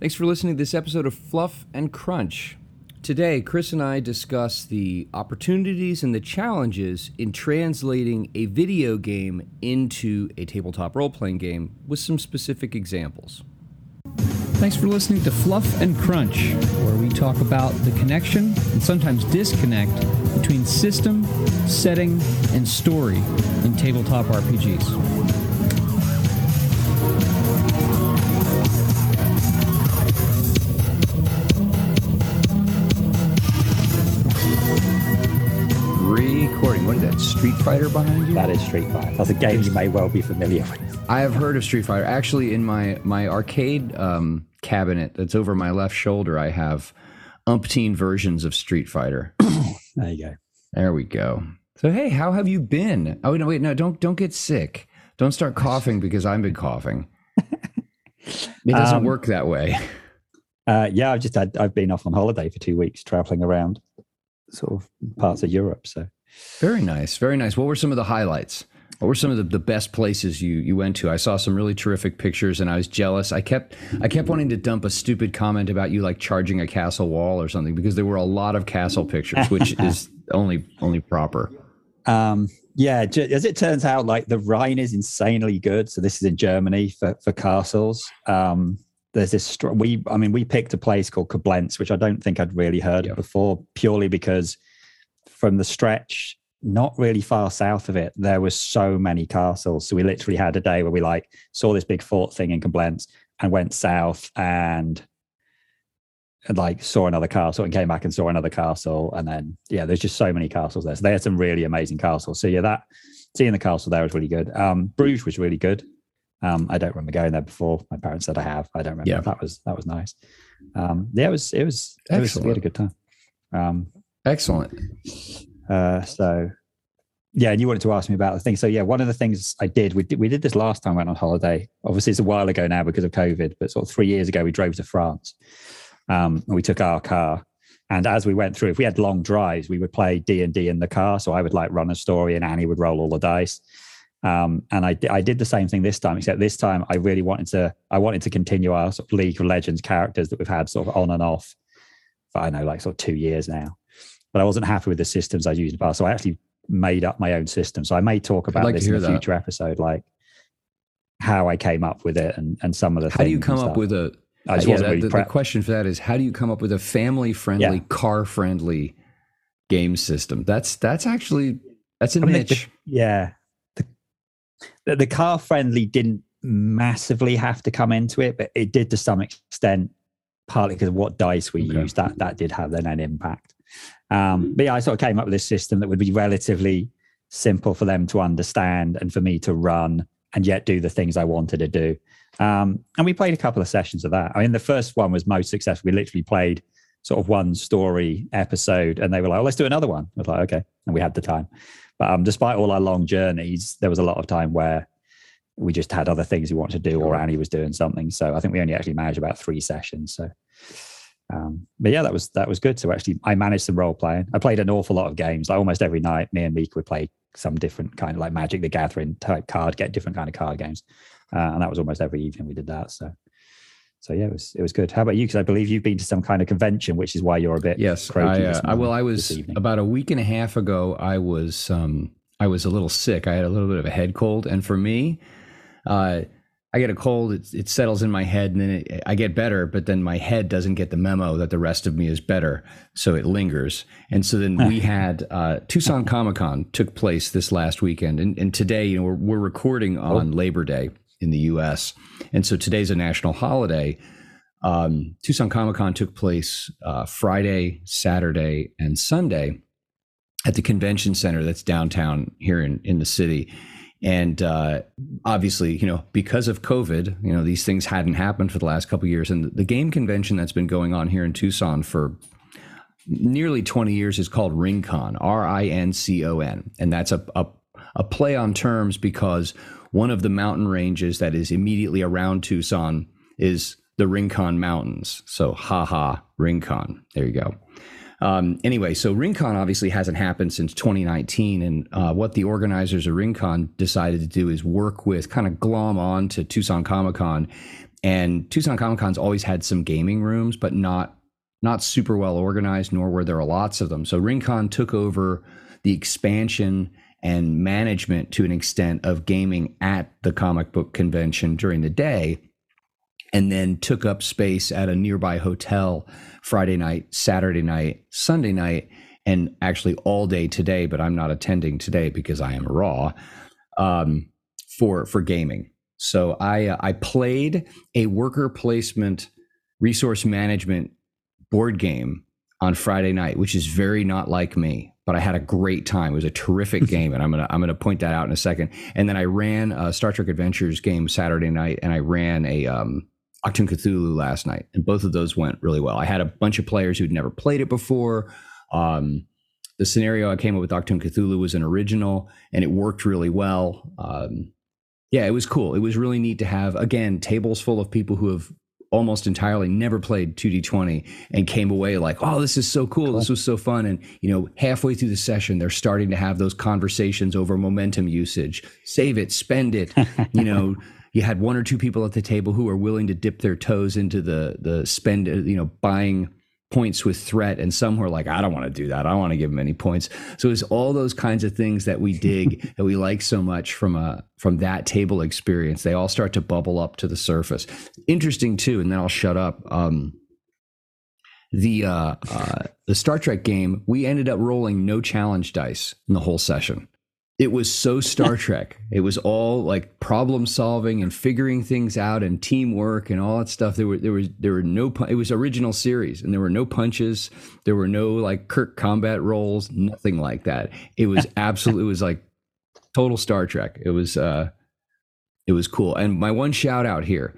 Thanks for listening to this episode of Fluff and Crunch. Today, Chris and I discuss the opportunities and the challenges in translating a video game into a tabletop role playing game with some specific examples. Thanks for listening to Fluff and Crunch, where we talk about the connection and sometimes disconnect between system, setting, and story in tabletop RPGs. Recording. What is that? Street Fighter behind you? That is Street Fighter. That's a game you may well be familiar with. I have heard of Street Fighter. Actually, in my my arcade um, cabinet that's over my left shoulder, I have umpteen versions of Street Fighter. There you go. There we go. So hey, how have you been? Oh no, wait, no, don't don't get sick. Don't start coughing because I've been coughing. It doesn't Um, work that way. Uh, yeah, I've just had I've been off on holiday for two weeks, traveling around sort of parts of Europe. So Very nice, very nice. What were some of the highlights? What were some of the, the best places you you went to? I saw some really terrific pictures, and I was jealous. I kept I kept wanting to dump a stupid comment about you like charging a castle wall or something because there were a lot of castle pictures, which is only only proper. um, yeah, as it turns out, like the Rhine is insanely good. So this is in Germany for for castles. Um, there's this we I mean we picked a place called Koblenz, which I don't think I'd really heard Yeah. before, purely because from the stretch not really far south of it, there was so many castles. So we literally had a day where we like saw this big fort thing in Koblenz and went south and and like saw another castle and came back and saw another castle. And then yeah, there's just so many castles there. So they had some really amazing castles. So yeah, that seeing the castle there was really good. Um Bruges was really good. Um, I don't remember going there before. My parents said I have. I don't remember. Yeah. That was that was nice. Um, yeah, it was it was it was we had a good time. Um, Excellent. uh, so yeah, and you wanted to ask me about the thing. So yeah, one of the things I did, we did, we did this last time I went on holiday. Obviously, it's a while ago now because of COVID, but sort of three years ago, we drove to France. Um, and we took our car, and as we went through, if we had long drives, we would play D and D in the car. So I would like run a story, and Annie would roll all the dice. Um, and I, I did the same thing this time, except this time I really wanted to I wanted to continue our sort of League of Legends characters that we've had sort of on and off for I know like sort of two years now. But I wasn't happy with the systems I used in the past, so I actually made up my own system. So I may talk about like this in a that. future episode, like how I came up with it and and some of the. How do you come up with a? I just yeah, that- really the, the question for that is how do you come up with a family friendly, Yeah. car friendly game system? That's that's actually that's a I mean, the- niche. Yeah. The, the, the car friendly didn't massively have to come into it, but it did to some extent, partly because of what dice we Okay. used. That that did have then an impact. Um, but yeah, I sort of came up with this system that would be relatively simple for them to understand and for me to run and yet do the things I wanted to do. Um, and we played a couple of sessions of that. I mean, the first one was most successful. We literally played sort of one story episode and they were like, oh, let's do another one. I was like, okay. And we had the time. But um, despite all our long journeys, there was a lot of time where we just had other things we wanted to do, or Annie was doing something. So I think we only actually managed about three sessions. So, um, but yeah, that was that was good. So actually, I managed some role playing. I played an awful lot of games. Like almost every night, me and Meek would play some different kind of like Magic the Gathering type card, get different kind of card games, uh, and that was almost every evening we did that. So. So yeah, it was it was good. How about you? Because I believe you've been to some kind of convention, which is why you're a bit Yes, I, uh, I well, I was about a week and a half ago. I was um, I was a little sick. I had a little bit of a head cold, and for me, uh, I get a cold. It, it settles in my head, and then it, I get better. But then my head doesn't get the memo that the rest of me is better, so it lingers. And so then we had uh, Tucson Comic Con took place this last weekend, and, and today, you know, we're, we're recording on Labor Day in the U.S., and so today's a national holiday um, Tucson Comic Con took place uh, Friday, Saturday, and Sunday at the convention center that's downtown here in, in the city. And uh, obviously, you know, because of COVID, you know, these things hadn't happened for the last couple years. And the game convention that's been going on here in Tucson for nearly 20 years is called Rincon, R I N C O N. And that's a, a, a play on terms because one of the mountain ranges that is immediately around Tucson is the Rincon Mountains. So, haha, Rincon. There you go. Um, anyway, so Rincon obviously hasn't happened since 2019. And uh, what the organizers of Rincon decided to do is work with, kind of glom on to Tucson Comic Con and Tucson Comic Con's always had some gaming rooms, but not not super well organized, nor were there lots of them. So Rincon took over the expansion and management to an extent of gaming at the comic book convention during the day and then took up space at a nearby hotel Friday night, Saturday night, Sunday night, and actually all day today. But I'm not attending today because I am raw um, for for gaming. So I uh, I played a worker placement resource management board game on Friday night, which is very not like me. But I had a great time. It was a terrific game, and I'm gonna I'm gonna point that out in a second. And then I ran a Star Trek Adventures game Saturday night, and I ran a um, Achtung Cthulhu last night, and both of those went really well. I had a bunch of players who'd never played it before. Um, the scenario I came up with Achtung Cthulhu was an original, and it worked really well. Um, yeah, it was cool. It was really neat to have again tables full of people who have almost entirely never played 2d20 and came away like oh this is so cool. cool. this was so fun and you know halfway through the session they're starting to have those conversations over momentum usage save it spend it you know you had one or two people at the table who were willing to dip their toes into the the spend you know buying points with threat and some were like i don't want to do that. I don't want to give them any points. So it's all those kinds of things that we dig that we like so much from a from that table experience. They all start to bubble up to the surface. Interesting too and then i'll shut up um, the uh, uh, the star trek game we ended up rolling no challenge dice in the whole session it was so Star Trek. It was all like problem solving and figuring things out and teamwork and all that stuff. There were there was there were no it was original series and there were no punches. There were no like Kirk combat rolls. Nothing like that. It was absolutely it was like total Star Trek. It was uh, it was cool. And my one shout out here.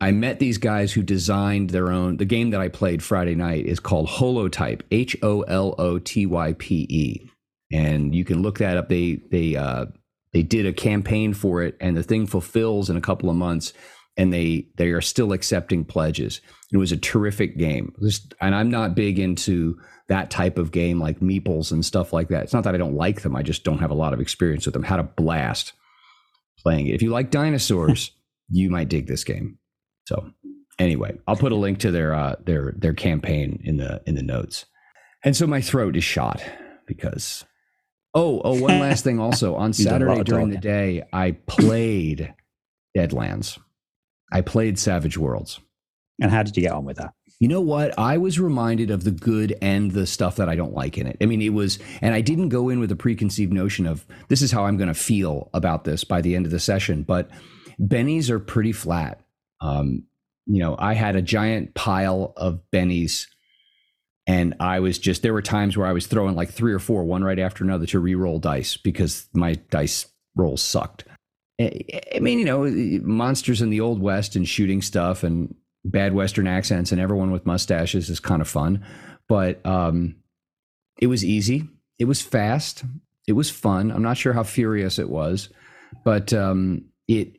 I met these guys who designed their own. The game that I played Friday night is called Holotype, H O L O T Y P E and you can look that up. They they uh, they did a campaign for it, and the thing fulfills in a couple of months, and they they are still accepting pledges. It was a terrific game, Just, and I'm not big into that type of game like meeples and stuff like that. It's not that I don't like them; I just don't have a lot of experience with them. Had a blast playing it. If you like dinosaurs, you might dig this game. So anyway, I'll put a link to their uh, their their campaign in the in the notes. And so my throat is shot because Oh, oh, one last thing also. On Saturday during the day, I played Deadlands. I played Savage Worlds. And how did you get on with that? You know what? I was reminded of the good and the stuff that I don't like in it. I mean, it was, and I didn't go in with a preconceived notion of this is how I'm going to feel about this by the end of the session, but bennies are pretty flat. Um, you know, I had a giant pile of bennies and I was just there were times where I was throwing like three or four, one right after another, to re-roll dice because my dice rolls sucked. I mean, you know, monsters in the old west and shooting stuff and bad western accents and everyone with mustaches is kind of fun, but um, it was easy. It was fast. It was fun. I'm not sure how furious it was, but um, it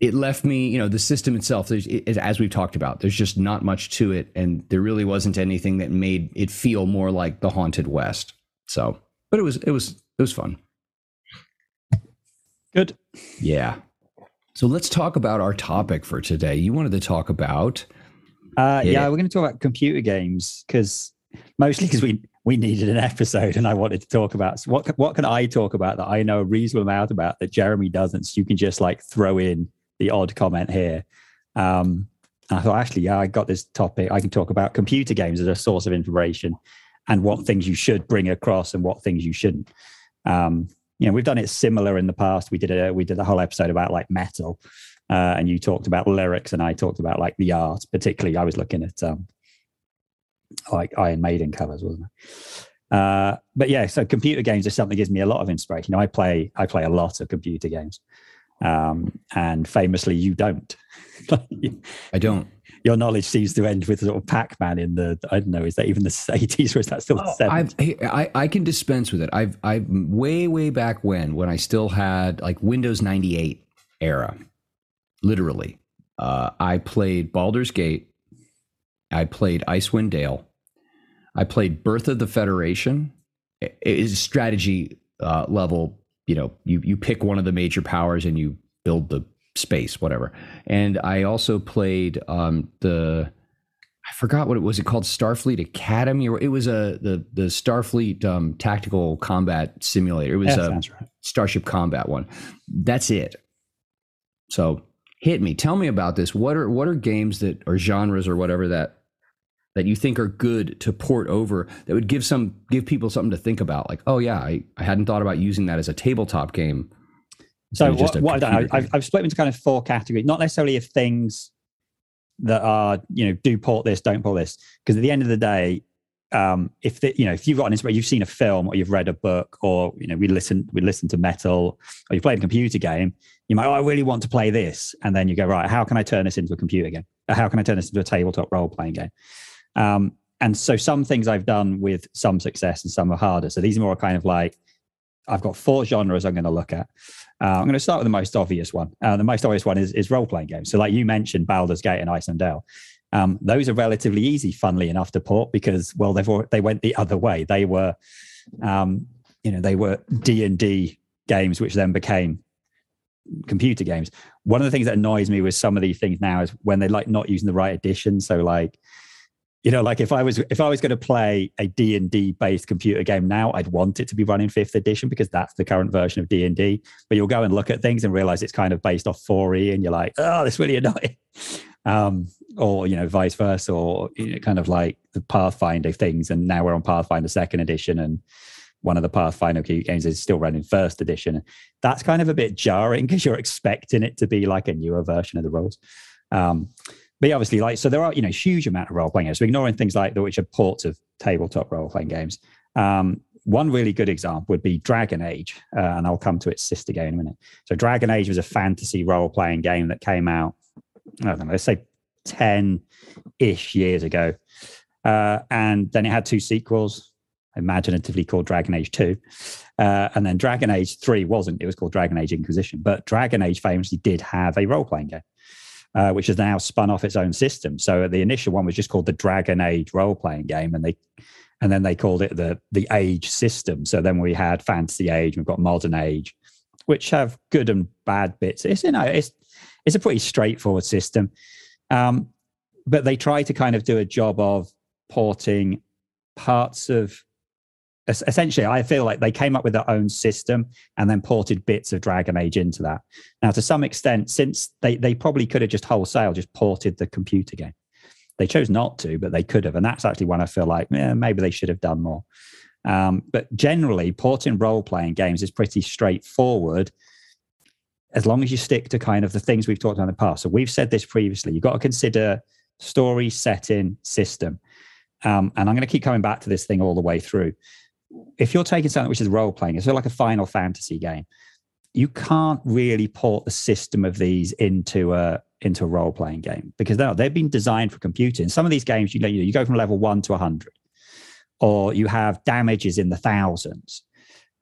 it left me, you know, the system itself, it, as we've talked about, there's just not much to it. And there really wasn't anything that made it feel more like the Haunted West. So, but it was, it was, it was fun. Good. Yeah. So let's talk about our topic for today. You wanted to talk about. Uh, yeah, we're going to talk about computer games because mostly because we we needed an episode and I wanted to talk about so what what can I talk about that I know a reasonable amount about that Jeremy doesn't. So you can just like throw in the odd comment here. Um, I thought, actually, yeah, I got this topic. I can talk about computer games as a source of information and what things you should bring across and what things you shouldn't. Um, you know, we've done it similar in the past. We did a we did a whole episode about like metal, uh, and you talked about lyrics, and I talked about like the art. Particularly, I was looking at um, like Iron Maiden covers, wasn't it? Uh, but yeah, so computer games is something that gives me a lot of inspiration. You know, I play I play a lot of computer games. Um, and famously, you don't. I don't. Your knowledge seems to end with sort of Pac Man in the, I don't know, is that even the 80s or is that still the 70s? I, I can dispense with it. I've, I've way, way back when, when I still had like Windows 98 era, literally, uh, I played Baldur's Gate. I played Icewind Dale. I played Birth of the Federation. It is strategy uh, level you know you you pick one of the major powers and you build the space, whatever. And I also played um, the I forgot what it was. It called Starfleet Academy, or it was a the the Starfleet um, tactical combat simulator. It was yeah, a right. Starship Combat one. That's it. So hit me. Tell me about this. What are what are games that or genres or whatever that that you think are good to port over that would give some give people something to think about? Like, oh yeah, I, I hadn't thought about using that as a tabletop game. So what, what I've done, I've, I've split into kind of four categories, not necessarily of things that are you know do port this, don't port this, because at the end of the day, um, if the, you know if you've got an inspiration, you've seen a film or you've read a book or you know we listen we listen to metal or you played a computer game, you might oh, I really want to play this, and then you go right, how can I turn this into a computer game? How can I turn this into a tabletop role playing game? Um, and so some things I've done with some success and some are harder. So these are more kind of like I've got four genres I'm going to look at. Uh, I'm going to start with the most obvious one. Uh, the most obvious one is, is role playing games. So, like you mentioned, Baldur's Gate and Icewind Dale. Um, those are relatively easy, funnily enough, to port because well, they've they went the other way. They were, um, you know, they were D and D games, which then became computer games. One of the things that annoys me with some of these things now is when they like not using the right edition. So like you know like if i was if i was going to play a d&d based computer game now i'd want it to be running fifth edition because that's the current version of d&d but you'll go and look at things and realize it's kind of based off 4e and you're like oh this really annoying. Um, or you know vice versa or you know, kind of like the pathfinder things and now we're on pathfinder second edition and one of the pathfinder games is still running first edition. That's kind of a bit jarring because you're expecting it to be like a newer version of the rules. Um, but obviously, like so, there are you know huge amount of role playing games. So ignoring things like which are ports of tabletop role playing games. Um, one really good example would be Dragon Age, uh, and I'll come to its sister game in a minute. So Dragon Age was a fantasy role playing game that came out, I don't know, let's say ten ish years ago, uh, and then it had two sequels, imaginatively called Dragon Age Two. Uh, and then Dragon Age 3 wasn't, it was called Dragon Age Inquisition. But Dragon Age famously did have a role playing game uh, which has now spun off its own system. So the initial one was just called the Dragon Age role playing game, and they and then they called it the the Age system. So then we had Fantasy Age, we've got Modern Age, which have good and bad bits. It's you know it's it's a pretty straightforward system, um, but they try to kind of do a job of porting parts of essentially i feel like they came up with their own system and then ported bits of dragon age into that. Now to some extent since they, they probably could have just wholesale just ported the computer game. They chose not to but they could have and that's actually when i feel like maybe they should have done more. Um, but generally porting role-playing games is pretty straightforward as long as you stick to kind of the things we've talked about in the past. So we've said this previously you've got to consider story setting system. Um, and i'm going to keep coming back to this thing all the way through if you're taking something which is role playing, it's like a Final Fantasy game. You can't really port the system of these into a into a role playing game because they're, they've been designed for computing. Some of these games, you know, you go from level one to hundred, or you have damages in the thousands.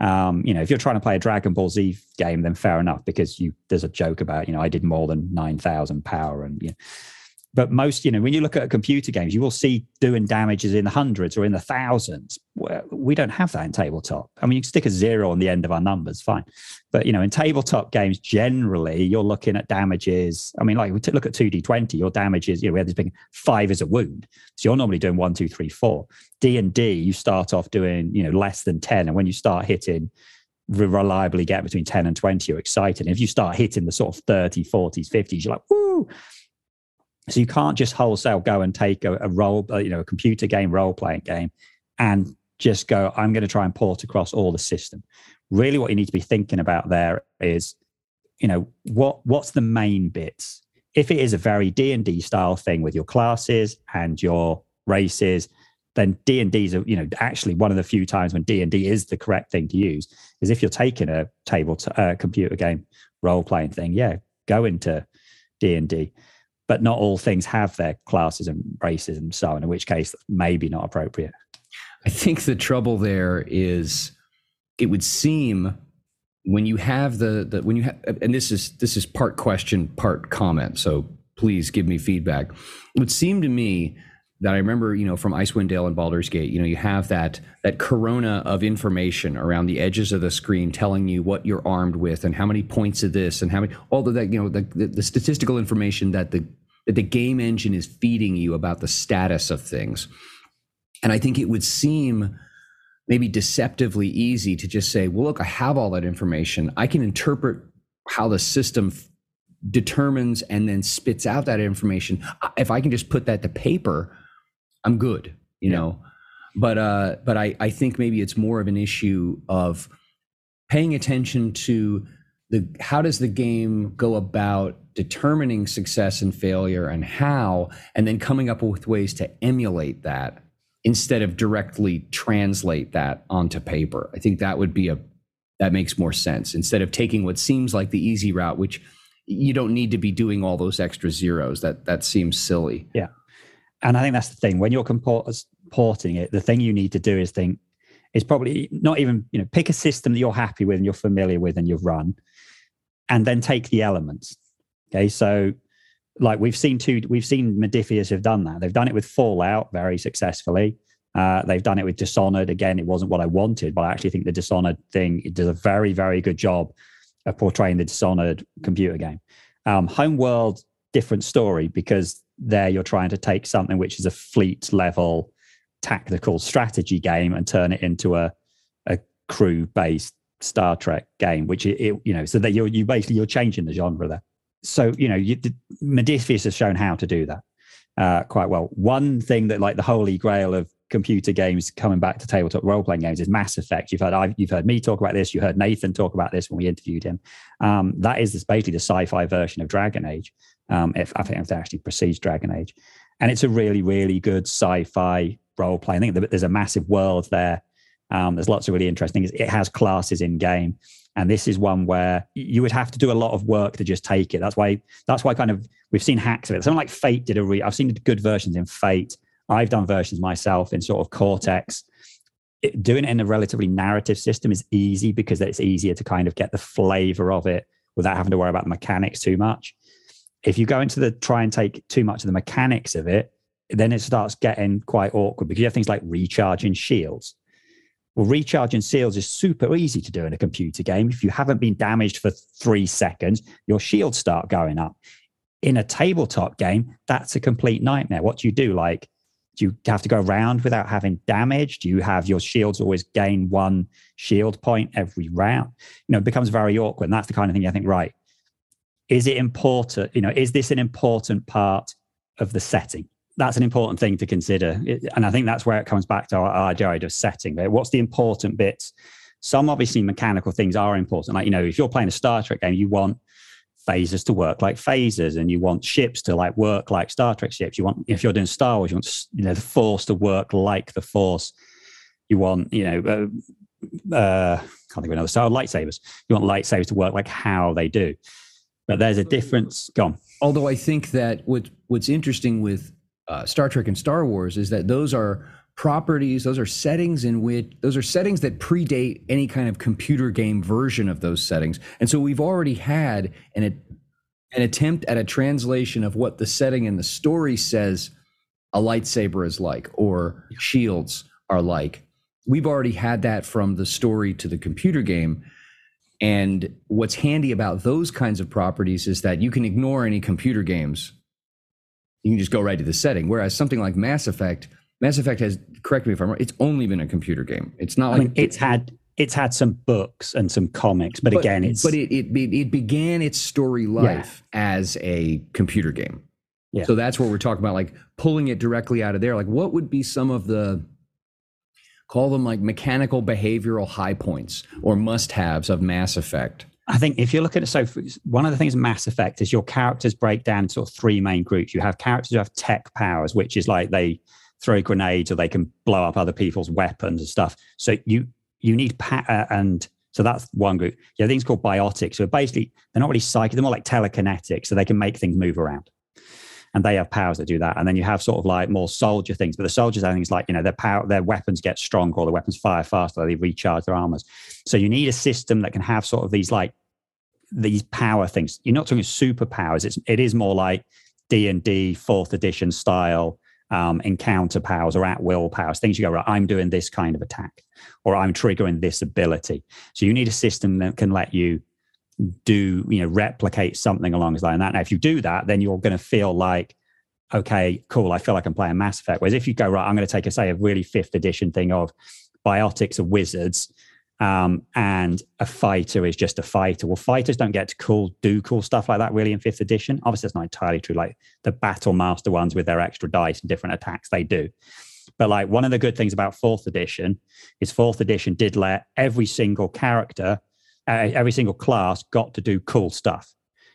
Um, you know, if you're trying to play a Dragon Ball Z game, then fair enough because you there's a joke about you know I did more than nine thousand power and you know, but most, you know, when you look at computer games, you will see doing damages in the hundreds or in the thousands. We don't have that in tabletop. I mean, you can stick a zero on the end of our numbers, fine. But, you know, in tabletop games, generally, you're looking at damages. I mean, like we look at 2D20, your damages, you know, we have this big five is a wound. So you're normally doing one, two, three, four. D&D, you start off doing, you know, less than 10. And when you start hitting reliably get between 10 and 20, you're excited. And if you start hitting the sort of 30, 40s, 50s, you're like, woo, so you can't just wholesale go and take a, a role, uh, you know, a computer game, role playing game, and just go, I'm going to try and port across all the system. Really, what you need to be thinking about there is, you know, what what's the main bits? If it is a very D and D style thing with your classes and your races, then D and D is, you know, actually one of the few times when D and D is the correct thing to use. Is if you're taking a table to, uh, computer game role playing thing, yeah, go into D and D but not all things have their classes and races and so on, in which case maybe not appropriate. I think the trouble there is it would seem when you have the, the when you have and this is this is part question, part comment. So please give me feedback. It would seem to me that I remember, you know, from Icewind Dale and Baldur's Gate, you know, you have that that corona of information around the edges of the screen telling you what you're armed with and how many points of this and how many all of that, you know, the, the, the statistical information that the the game engine is feeding you about the status of things. And I think it would seem maybe deceptively easy to just say, well, look, I have all that information. I can interpret how the system f- determines and then spits out that information. If I can just put that to paper, I'm good, you yeah. know. But uh, but I, I think maybe it's more of an issue of paying attention to the how does the game go about determining success and failure and how, and then coming up with ways to emulate that instead of directly translate that onto paper. I think that would be a that makes more sense instead of taking what seems like the easy route, which you don't need to be doing all those extra zeros. That that seems silly. Yeah. And I think that's the thing. When you're porting it, the thing you need to do is think, is probably not even, you know, pick a system that you're happy with and you're familiar with and you've run, and then take the elements. Okay. So like we've seen two, we've seen Modiphius have done that. They've done it with Fallout very successfully. Uh, they've done it with Dishonored. Again, it wasn't what I wanted, but I actually think the Dishonored thing does a very, very good job of portraying the Dishonored computer game. Um, Homeworld, different story because there you're trying to take something which is a fleet level tactical strategy game and turn it into a, a crew based Star Trek game, which it, it, you know, so that you're you basically you're changing the genre there. So you know, you, Modiphius has shown how to do that uh, quite well. One thing that like the holy grail of computer games coming back to tabletop role playing games is Mass Effect. You've heard I've, you've heard me talk about this. You heard Nathan talk about this when we interviewed him. Um, that is basically the sci-fi version of Dragon Age. Um, if I think if it actually precedes Dragon Age, and it's a really really good sci-fi role playing. I think there's a massive world there. Um, there's lots of really interesting. It has classes in game, and this is one where you would have to do a lot of work to just take it. That's why. That's why kind of we've seen hacks of it. Something like Fate did a. Re- I've seen good versions in Fate. I've done versions myself in sort of Cortex. It, doing it in a relatively narrative system is easy because it's easier to kind of get the flavor of it without having to worry about the mechanics too much. If you go into the try and take too much of the mechanics of it, then it starts getting quite awkward because you have things like recharging shields. Well, recharging seals is super easy to do in a computer game. If you haven't been damaged for three seconds, your shields start going up. In a tabletop game, that's a complete nightmare. What do you do? Like, do you have to go around without having damage? Do you have your shields always gain one shield point every round? You know, it becomes very awkward. And that's the kind of thing I think, right, is it important? You know, is this an important part of the setting? That's an important thing to consider. And I think that's where it comes back to our, our idea of setting. Right? What's the important bits? Some obviously mechanical things are important. Like, you know, if you're playing a Star Trek game, you want phasers to work like phasers and you want ships to like work like Star Trek ships. You want, if you're doing Star Wars, you want, you know, the force to work like the force. You want, you know, uh, uh, can't think of another style, lightsabers. You want lightsabers to work like how they do. But there's a difference. Gone. Although I think that what what's interesting with uh, Star Trek and Star Wars is that those are properties those are settings in which those are settings that predate any kind of computer game version of those settings. And so we've already had an an attempt at a translation of what the setting in the story says a lightsaber is like or shields are like. We've already had that from the story to the computer game. And what's handy about those kinds of properties is that you can ignore any computer games you can just go right to the setting whereas something like mass effect Mass Effect has, correct me if I'm wrong, it's only been a computer game. It's not I like mean, it's had it's had some books and some comics, but, but again, it's but it, it it began its story life yeah. as a computer game. Yeah. So that's what we're talking about, like pulling it directly out of there. Like, what would be some of the call them like mechanical behavioral high points or must haves of Mass Effect? I think if you're looking at so one of the things Mass Effect is your characters break down sort of three main groups. You have characters who have tech powers, which is like they throw grenades or they can blow up other people's weapons and stuff. So you you need pa- uh, and so that's one group. Yeah, things called biotics. So basically, they're not really psychic; they're more like telekinetic. So they can make things move around, and they have powers that do that. And then you have sort of like more soldier things. But the soldiers have things like you know their power, their weapons get stronger, or their weapons fire faster. They recharge their armors. So you need a system that can have sort of these like these power things. You're not talking superpowers. It's it is more like D and D fourth edition style um, encounter powers or at will powers, things you go, right, I'm doing this kind of attack or I'm triggering this ability. So you need a system that can let you do, you know, replicate something along those lines. That now, if you do that, then you're going to feel like, okay, cool, I feel like I'm playing Mass Effect. Whereas if you go, right, I'm going to take a, say, a really fifth edition thing of biotics or wizards, um, and a fighter is just a fighter. Well, fighters don't get to cool do cool stuff like that really in fifth edition. Obviously, that's not entirely true. Like the battle master ones with their extra dice and different attacks, they do. But like one of the good things about fourth edition is fourth edition did let every single character, uh, every single class got to do cool stuff.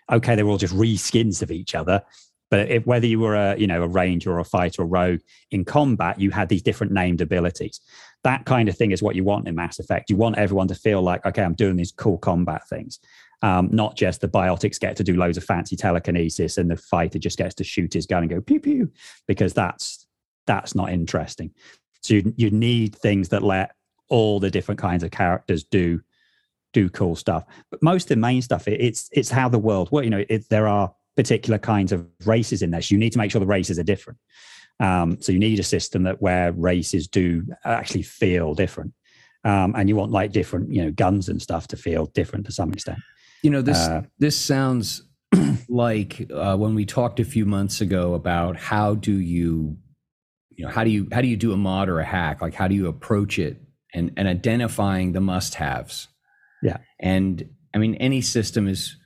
Okay, they were all just reskins of each other, but if, whether you were a you know a ranger or a fighter or rogue in combat, you had these different named abilities. That kind of thing is what you want in Mass Effect. You want everyone to feel like, okay, I'm doing these cool combat things, um, not just the biotics get to do loads of fancy telekinesis and the fighter just gets to shoot his gun and go pew pew, because that's that's not interesting. So you you need things that let all the different kinds of characters do do cool stuff. But most of the main stuff, it, it's it's how the world works. You know, it, there are particular kinds of races in this. You need to make sure the races are different. Um, so you need a system that where races do actually feel different. Um, and you want like different, you know, guns and stuff to feel different to some extent. You know, this uh, this sounds like uh, when we talked a few months ago about how do you, you know, how do you how do you do a mod or a hack? Like how do you approach it and and identifying the must haves. Yeah. And I mean, any system is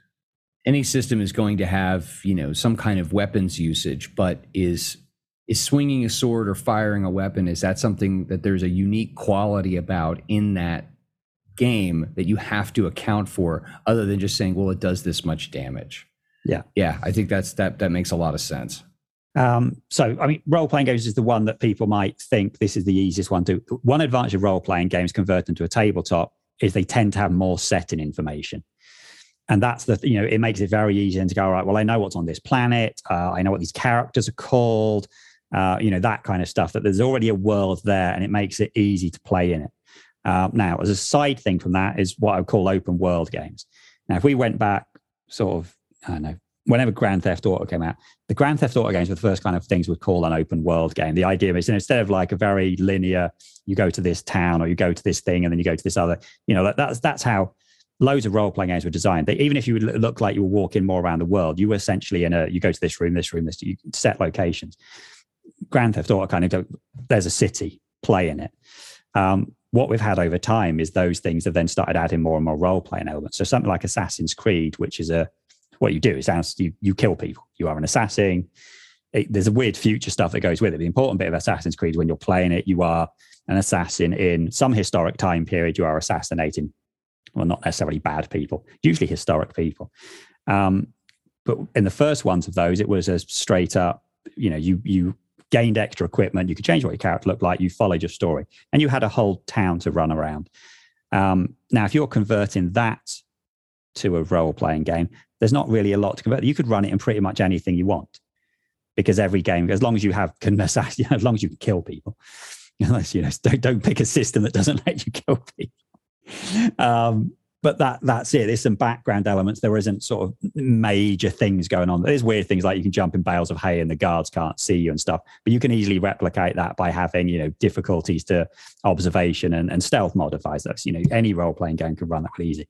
any system is going to have you know some kind of weapons usage but is is swinging a sword or firing a weapon is that something that there's a unique quality about in that game that you have to account for other than just saying well it does this much damage? Yeah. Yeah i think that's that that makes a lot of sense. Um, so, I mean, role playing games is the one that people might think this is the easiest one to. One advantage of role playing games converting to a tabletop is they tend to have more setting information. And that's the you know it makes it very easy to go all right well i know what's on this planet. Uh, i know what these characters are called uh, you know that kind of stuff that there's already a world there and it makes it easy to play in it uh, now as a side thing from that is what i would call open world games now if we went back sort of i don't know whenever grand theft auto came out the grand theft auto games were the first kind of things we'd call an open world game the idea is instead of like a very linear you go to this town or you go to this thing and then you go to this other you know that, that's that's how loads of role playing games were designed. They, even if you look like you were walking more around the world, you were essentially in a you go to this room, this room, this you set locations. Grand Theft Auto kind of there's a city, play in it. Um, what we've had over time is those things have then started adding more and more role playing elements. So something like Assassin's Creed, which is a what you do is you you kill people. You are an assassin. It, there's a weird future stuff that goes with it. The important bit of Assassin's Creed when you're playing it, you are an assassin in some historic time period. You are assassinating well, not necessarily bad people, usually historic people. Um, but in the first ones of those, it was a straight up, you know, you you gained extra equipment, you could change what your character looked like, you followed your story, and you had a whole town to run around. Um, now, if you're converting that to a role playing game, there's not really a lot to convert. You could run it in pretty much anything you want because every game, as long as you have as long as you can kill people, unless you know, don't, don't pick a system that doesn't let you kill people um, but that that's it. There's some background elements. There isn't sort of major things going on. There's weird things like you can jump in bales of hay and the guards can't see you and stuff. But you can easily replicate that by having you know difficulties to observation and, and stealth modifiers. That's you know any role playing game can run that really easy.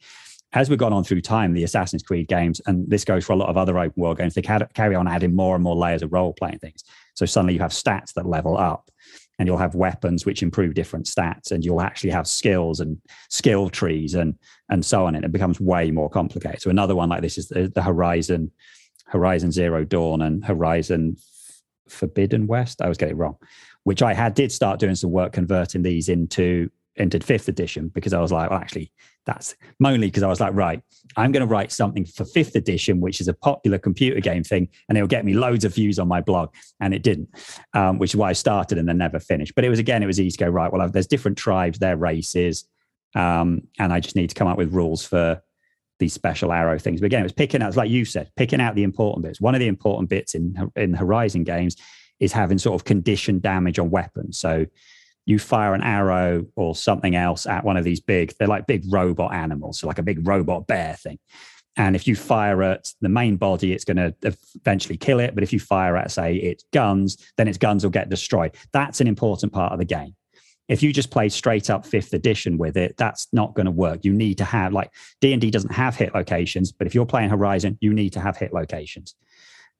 As we've gone on through time, the Assassin's Creed games, and this goes for a lot of other open world games, they carry on adding more and more layers of role playing things. So suddenly you have stats that level up and you'll have weapons which improve different stats and you'll actually have skills and skill trees and and so on and it becomes way more complicated. So another one like this is the, the horizon horizon zero dawn and horizon forbidden west. I was getting it wrong. Which i had did start doing some work converting these into into fifth edition because i was like well actually that's mainly because I was like, right, I'm going to write something for fifth edition, which is a popular computer game thing, and it'll get me loads of views on my blog. And it didn't, um, which is why I started and then never finished. But it was again, it was easy to go right. Well, there's different tribes, their races, um, and I just need to come up with rules for these special arrow things. But again, it was picking out, like you said, picking out the important bits. One of the important bits in in Horizon games is having sort of condition damage on weapons. So you fire an arrow or something else at one of these big, they're like big robot animals, so like a big robot bear thing. And if you fire at the main body, it's going to eventually kill it. But if you fire at, say, its guns, then its guns will get destroyed. That's an important part of the game. If you just play straight up fifth edition with it, that's not going to work. You need to have like D and D doesn't have hit locations, but if you're playing Horizon, you need to have hit locations.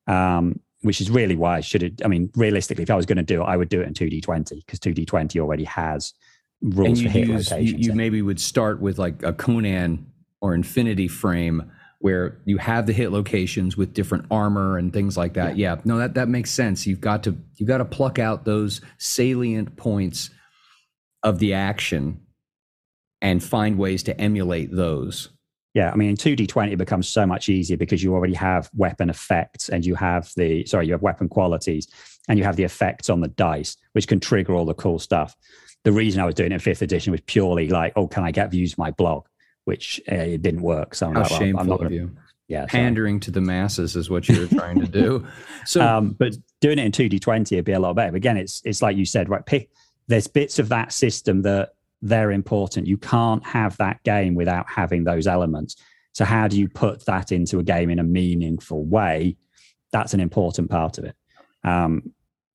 Um, which is really why I should have. I mean, realistically, if I was going to do it, I would do it in 2D20 because 2D20 already has rules for hit use, locations. You, you maybe would start with like a Conan or Infinity frame where you have the hit locations with different armor and things like that. Yeah. yeah, no, that that makes sense. You've got to you've got to pluck out those salient points of the action and find ways to emulate those. Yeah, I mean, in 2D20, it becomes so much easier because you already have weapon effects and you have the, sorry, you have weapon qualities and you have the effects on the dice, which can trigger all the cool stuff. The reason I was doing it in fifth edition was purely like, oh, can I get views of my blog? Which uh, it didn't work. So I'm How like, well, shameful I'm not gonna, of you. Yeah. Pandering so. to the masses is what you're trying to do. So, um, but doing it in 2D20 would be a lot better. But again, it's, it's like you said, right? Pick, there's bits of that system that they're important. You can't have that game without having those elements. So, how do you put that into a game in a meaningful way? That's an important part of it. Um,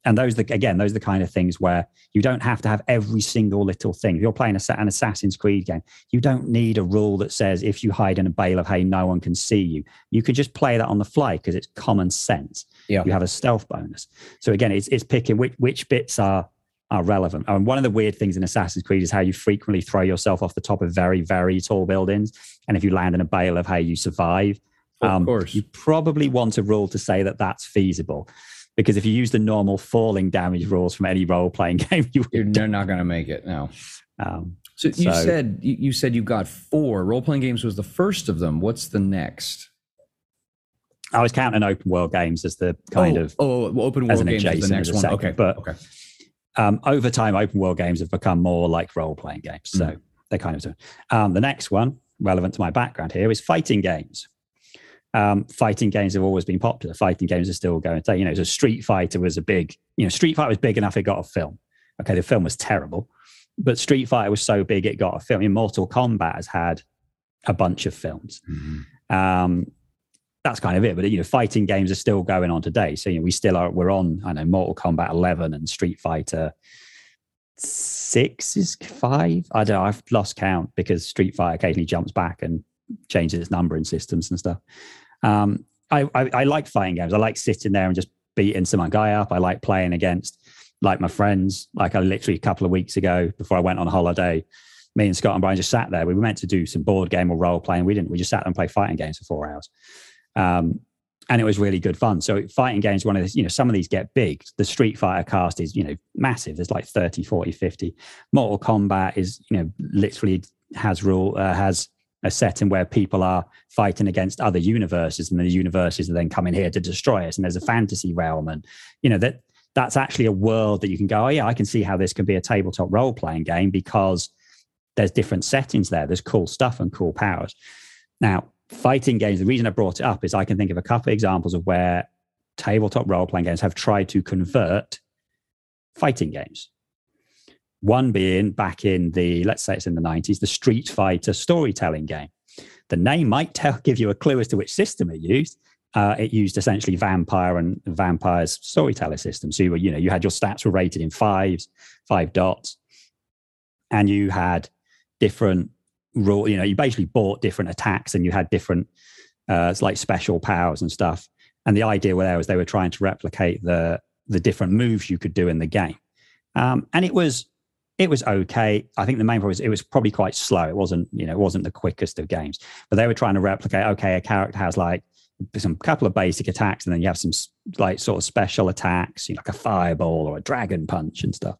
and those, the, again, those are the kind of things where you don't have to have every single little thing. If you're playing a, an Assassin's Creed game, you don't need a rule that says if you hide in a bale of hay, no one can see you. You can just play that on the fly because it's common sense. Yeah. You have a stealth bonus. So again, it's, it's picking which, which bits are are relevant. And one of the weird things in Assassin's Creed is how you frequently throw yourself off the top of very, very tall buildings. And if you land in a bale of hay, you survive. Of um, course. You probably want a rule to say that that's feasible. Because if you use the normal falling damage rules from any role playing game, you are not going to make it. No. Um, so you so, said you, you said you got four role playing games was the first of them. What's the next? I was counting open world games as the kind oh, of oh open world games is the next one. Second, okay, but okay um, over time, open world games have become more like role playing games. So mm. they're kind of. Um, the next one, relevant to my background here, is fighting games. Um, fighting games have always been popular. Fighting games are still going to, you know, so Street Fighter was a big, you know, Street Fighter was big enough it got a film. Okay, the film was terrible, but Street Fighter was so big it got a film. I mean, Mortal Kombat has had a bunch of films. Mm-hmm. Um, that's kind of it. But you know, fighting games are still going on today. So you know, we still are. We're on. I know Mortal Kombat 11 and Street Fighter six is five. I don't. know. I've lost count because Street Fighter occasionally jumps back and changes its numbering systems and stuff. Um, I, I, I like fighting games. I like sitting there and just beating some guy up. I like playing against like my friends. Like I literally a couple of weeks ago before I went on holiday, me and Scott and Brian just sat there. We were meant to do some board game or role playing. We didn't. We just sat and played fighting games for four hours. Um, and it was really good fun. So fighting games, one of these, you know, some of these get big. The Street Fighter cast is, you know, massive. There's like 30, 40, 50. Mortal Kombat is, you know, literally has rule, uh, has a setting where people are fighting against other universes and the universes are then coming here to destroy us. And there's a fantasy realm and, you know, that that's actually a world that you can go, oh yeah, I can see how this can be a tabletop role playing game because there's different settings there. There's cool stuff and cool powers. Now, fighting games, the reason I brought it up is I can think of a couple of examples of where tabletop role playing games have tried to convert fighting games. One being back in the, let's say it's in the 90s, the Street Fighter storytelling game. The name might tell, give you a clue as to which system it used. Uh, it used essentially vampire and vampire's storyteller system. So you were, you know, you had your stats were rated in fives, five dots, and you had different rule you know you basically bought different attacks and you had different uh like special powers and stuff. And the idea there was they were trying to replicate the the different moves you could do in the game. Um and it was it was okay. I think the main problem was it was probably quite slow. It wasn't you know it wasn't the quickest of games. But they were trying to replicate okay a character has like some couple of basic attacks and then you have some like sort of special attacks you know, like a fireball or a dragon punch and stuff.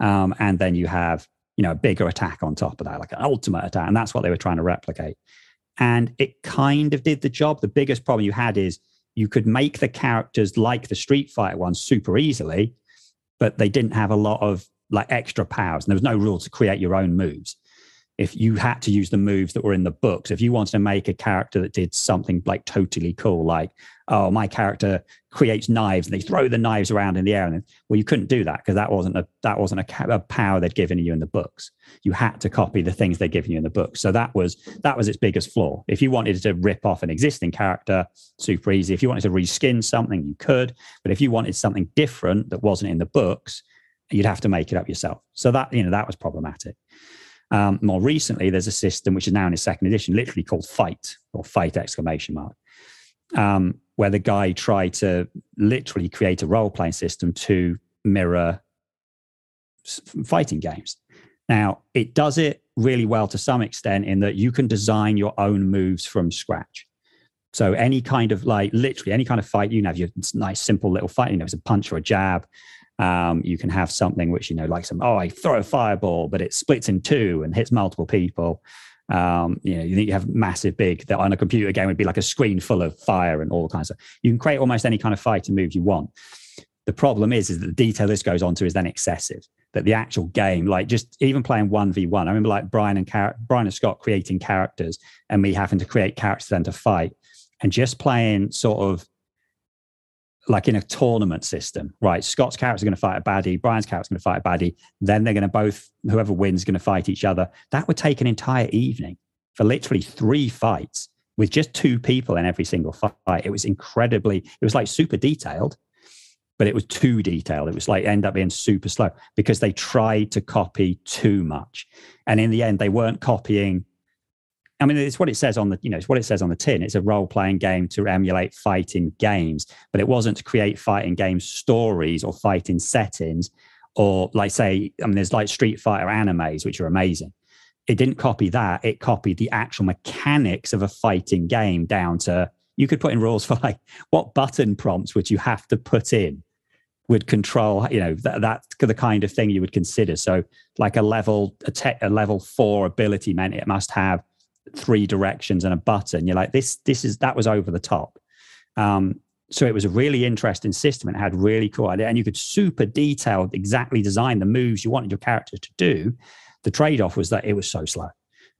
Um, and then you have you know, a bigger attack on top of that, like an ultimate attack. And that's what they were trying to replicate. And it kind of did the job. The biggest problem you had is you could make the characters like the Street Fighter ones super easily, but they didn't have a lot of like extra powers. And there was no rule to create your own moves. If you had to use the moves that were in the books, if you wanted to make a character that did something like totally cool, like, oh, my character creates knives and they throw the knives around in the air, and then, well, you couldn't do that because that wasn't a that wasn't a, a, power they'd given you in the books. You had to copy the things they'd given you in the books. So that was that was its biggest flaw. If you wanted to rip off an existing character, super easy. If you wanted to reskin something, you could. But if you wanted something different that wasn't in the books, you'd have to make it up yourself. So that you know that was problematic. Um, more recently, there's a system which is now in its second edition, literally called Fight or Fight exclamation mark, um, where the guy tried to literally create a role playing system to mirror fighting games. Now, it does it really well to some extent in that you can design your own moves from scratch. So any kind of like literally any kind of fight you can have your nice simple little fight, you know, it's a punch or a jab, um, you can have something which, you know, like some, oh, I throw a fireball, but it splits in two and hits multiple people. Um, you know, you have massive, big, that on a computer game would be like a screen full of fire and all kinds of, you can create almost any kind of fighting move you want. The problem is, is that the detail this goes on to is then excessive. That the actual game, like just even playing one v one, I remember like Brian and Car- Brian and Scott creating characters, and me having to create characters then to fight, and just playing sort of like in a tournament system, right? Scott's character is going to fight a baddie, Brian's character is going to fight a baddie. Then they're going to both, whoever wins, going to fight each other. That would take an entire evening for literally three fights with just two people in every single fight. It was incredibly, it was like super detailed, but it was too detailed. It was like end up being super slow because they tried to copy too much. And in the end, they weren't copying I mean, it's what it says on the, you know, it's what it says on the tin. It's a role playing game to emulate fighting games, but it wasn't to create fighting game stories or fighting settings or like say, I mean, there's like Street Fighter animes, which are amazing. It didn't copy that. It copied the actual mechanics of a fighting game down to, you could put in rules for like what button prompts would you have to put in would control, you know, that, that's the kind of thing you would consider. So like a level, a, te- a level four ability meant it must have three directions and a button. You're like, this, this is that was over the top. Um, so it was a really interesting system and it had really cool idea. And you could super detailed, exactly design the moves you wanted your character to do. The trade-off was that it was so slow.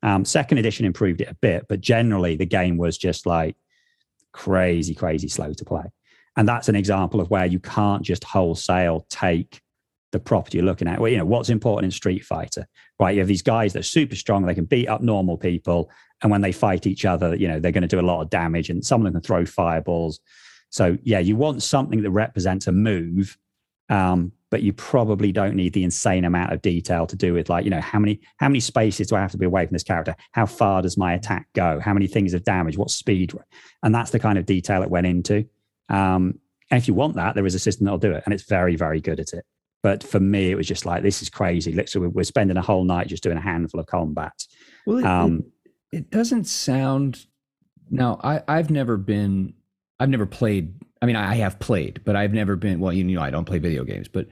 Um, second edition improved it a bit, but generally the game was just like crazy, crazy slow to play. And that's an example of where you can't just wholesale take the property you're looking at. Well, you know, what's important in Street Fighter, right? You have these guys that are super strong, they can beat up normal people. And when they fight each other, you know, they're going to do a lot of damage and some of them can throw fireballs. So, yeah, you want something that represents a move, um, but you probably don't need the insane amount of detail to do with like, you know, how many how many spaces do I have to be away from this character? How far does my attack go? How many things of damage? What speed? And that's the kind of detail it went into. Um, and if you want that, there is a system that'll do it, and it's very, very good at it. But for me, it was just like, this is crazy. Literally, we're spending a whole night just doing a handful of combat. Well, it, um, it, it doesn't sound. Now, I, I've never been, I've never played. I mean, I have played, but I've never been. Well, you know, I don't play video games, but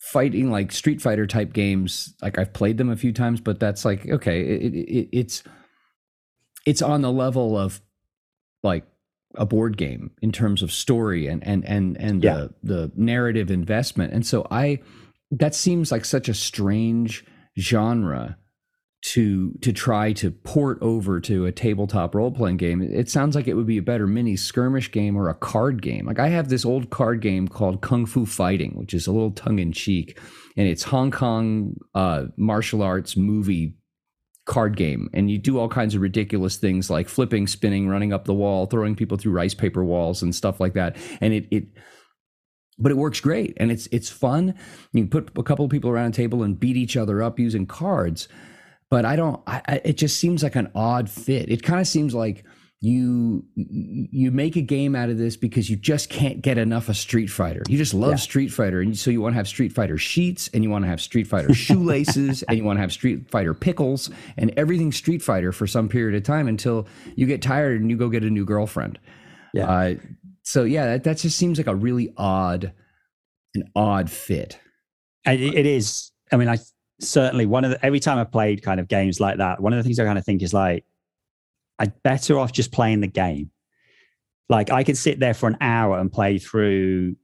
fighting like Street Fighter type games, like I've played them a few times, but that's like okay, it, it, it's it's on the level of like a board game in terms of story and and and and yeah. the the narrative investment. And so I that seems like such a strange genre to to try to port over to a tabletop role playing game. It sounds like it would be a better mini skirmish game or a card game. Like I have this old card game called Kung Fu Fighting, which is a little tongue in cheek, and it's Hong Kong uh, martial arts movie card game and you do all kinds of ridiculous things like flipping, spinning, running up the wall, throwing people through rice paper walls and stuff like that. And it it but it works great and it's it's fun. You put a couple of people around a table and beat each other up using cards. But I don't I it just seems like an odd fit. It kind of seems like you you make a game out of this because you just can't get enough of Street Fighter. You just love yeah. Street Fighter, and so you want to have Street Fighter sheets, and you want to have Street Fighter shoelaces, and you want to have Street Fighter pickles, and everything Street Fighter for some period of time until you get tired and you go get a new girlfriend. Yeah. Uh, so yeah, that, that just seems like a really odd, an odd fit. it is. I mean, I certainly one of the every time I played kind of games like that, one of the things I kind of think is like I'm better off just playing the game. Like I could sit there for an hour and play through,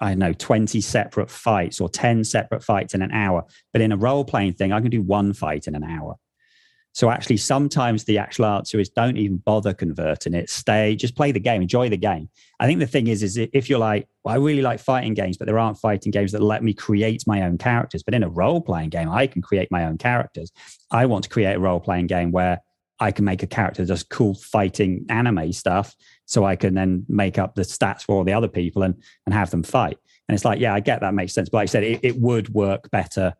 I don't know, 20 separate fights or 10 separate fights in an hour. But in a role playing thing, I can do one fight in an hour. So actually, sometimes the actual answer is don't even bother converting it. Stay, just play the game, enjoy the game. I think the thing is, is if you're like, well, I really like fighting games, but there aren't fighting games that let me create my own characters. But in a role playing game, I can create my own characters. I want to create a role playing game where I can make a character does cool fighting anime stuff, so I can then make up the stats for all the other people and and have them fight. And it's like, yeah, I get that makes sense. But like I said, it, it would work better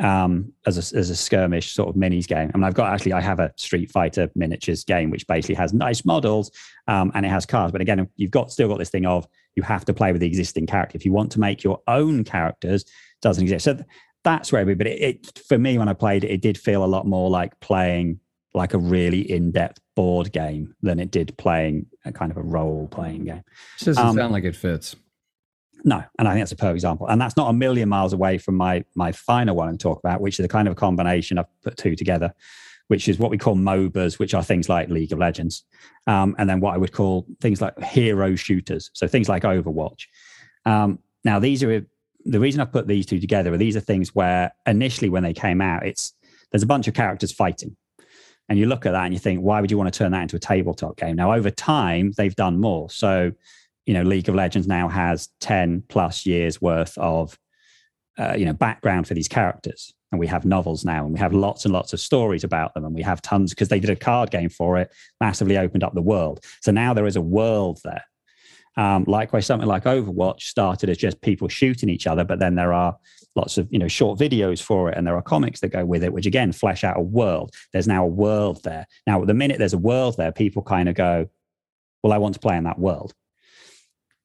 um, as a, as a skirmish sort of minis game. I mean, I've got actually, I have a Street Fighter miniatures game, which basically has nice models um, and it has cars. But again, you've got still got this thing of you have to play with the existing character. If you want to make your own characters, doesn't exist. So that's where, but it, it for me when I played it, it did feel a lot more like playing like a really in-depth board game than it did playing a kind of a role-playing game. It doesn't um, sound like it fits. No, and I think that's a perfect example. And that's not a million miles away from my my final one to talk about, which is a kind of a combination. I've put two together, which is what we call MOBAs, which are things like League of Legends, um, and then what I would call things like hero shooters, so things like Overwatch. Um, now, these are the reason I put these two together. Are these are things where initially when they came out, it's there's a bunch of characters fighting, and you look at that and you think, why would you want to turn that into a tabletop game? Now, over time, they've done more. So you know, League of Legends now has 10 plus years worth of, uh, you know, background for these characters. And we have novels now and we have lots and lots of stories about them. And we have tons because they did a card game for it, massively opened up the world. So now there is a world there. Um, likewise, something like Overwatch started as just people shooting each other, but then there are lots of you know short videos for it, and there are comics that go with it, which again flesh out a world. There's now a world there. Now, the minute there's a world there, people kind of go, "Well, I want to play in that world."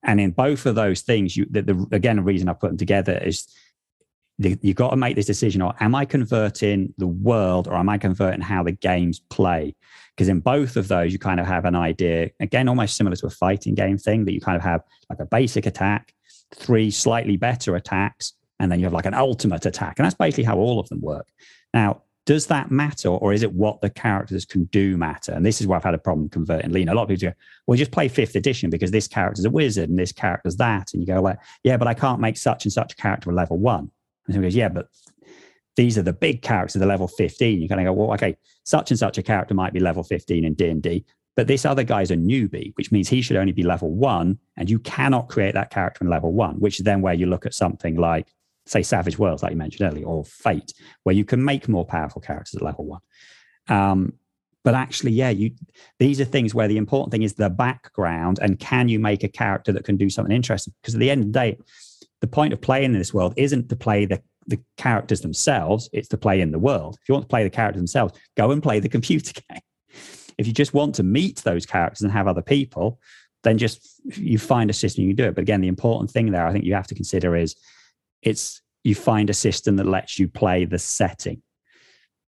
And in both of those things, you the, the again, the reason I put them together is you've got to make this decision: or am I converting the world, or am I converting how the games play? Because in both of those, you kind of have an idea, again, almost similar to a fighting game thing, that you kind of have like a basic attack, three slightly better attacks, and then you have like an ultimate attack. And that's basically how all of them work. Now, does that matter or is it what the characters can do matter and this is where i've had a problem converting lean a lot of people go well just play fifth edition because this character's a wizard and this character's that and you go like yeah but i can't make such and such a character a level one and someone goes yeah but these are the big characters the level 15 you kind of go well okay such and such a character might be level 15 in d&d but this other guy's a newbie which means he should only be level one and you cannot create that character in level one which is then where you look at something like say Savage Worlds, like you mentioned earlier, or Fate, where you can make more powerful characters at level one. Um, but actually, yeah, you these are things where the important thing is the background and can you make a character that can do something interesting? Because at the end of the day, the point of playing in this world isn't to play the the characters themselves, it's to play in the world. If you want to play the characters themselves, go and play the computer game. If you just want to meet those characters and have other people, then just you find a system you do it. But again, the important thing there I think you have to consider is it's you find a system that lets you play the setting.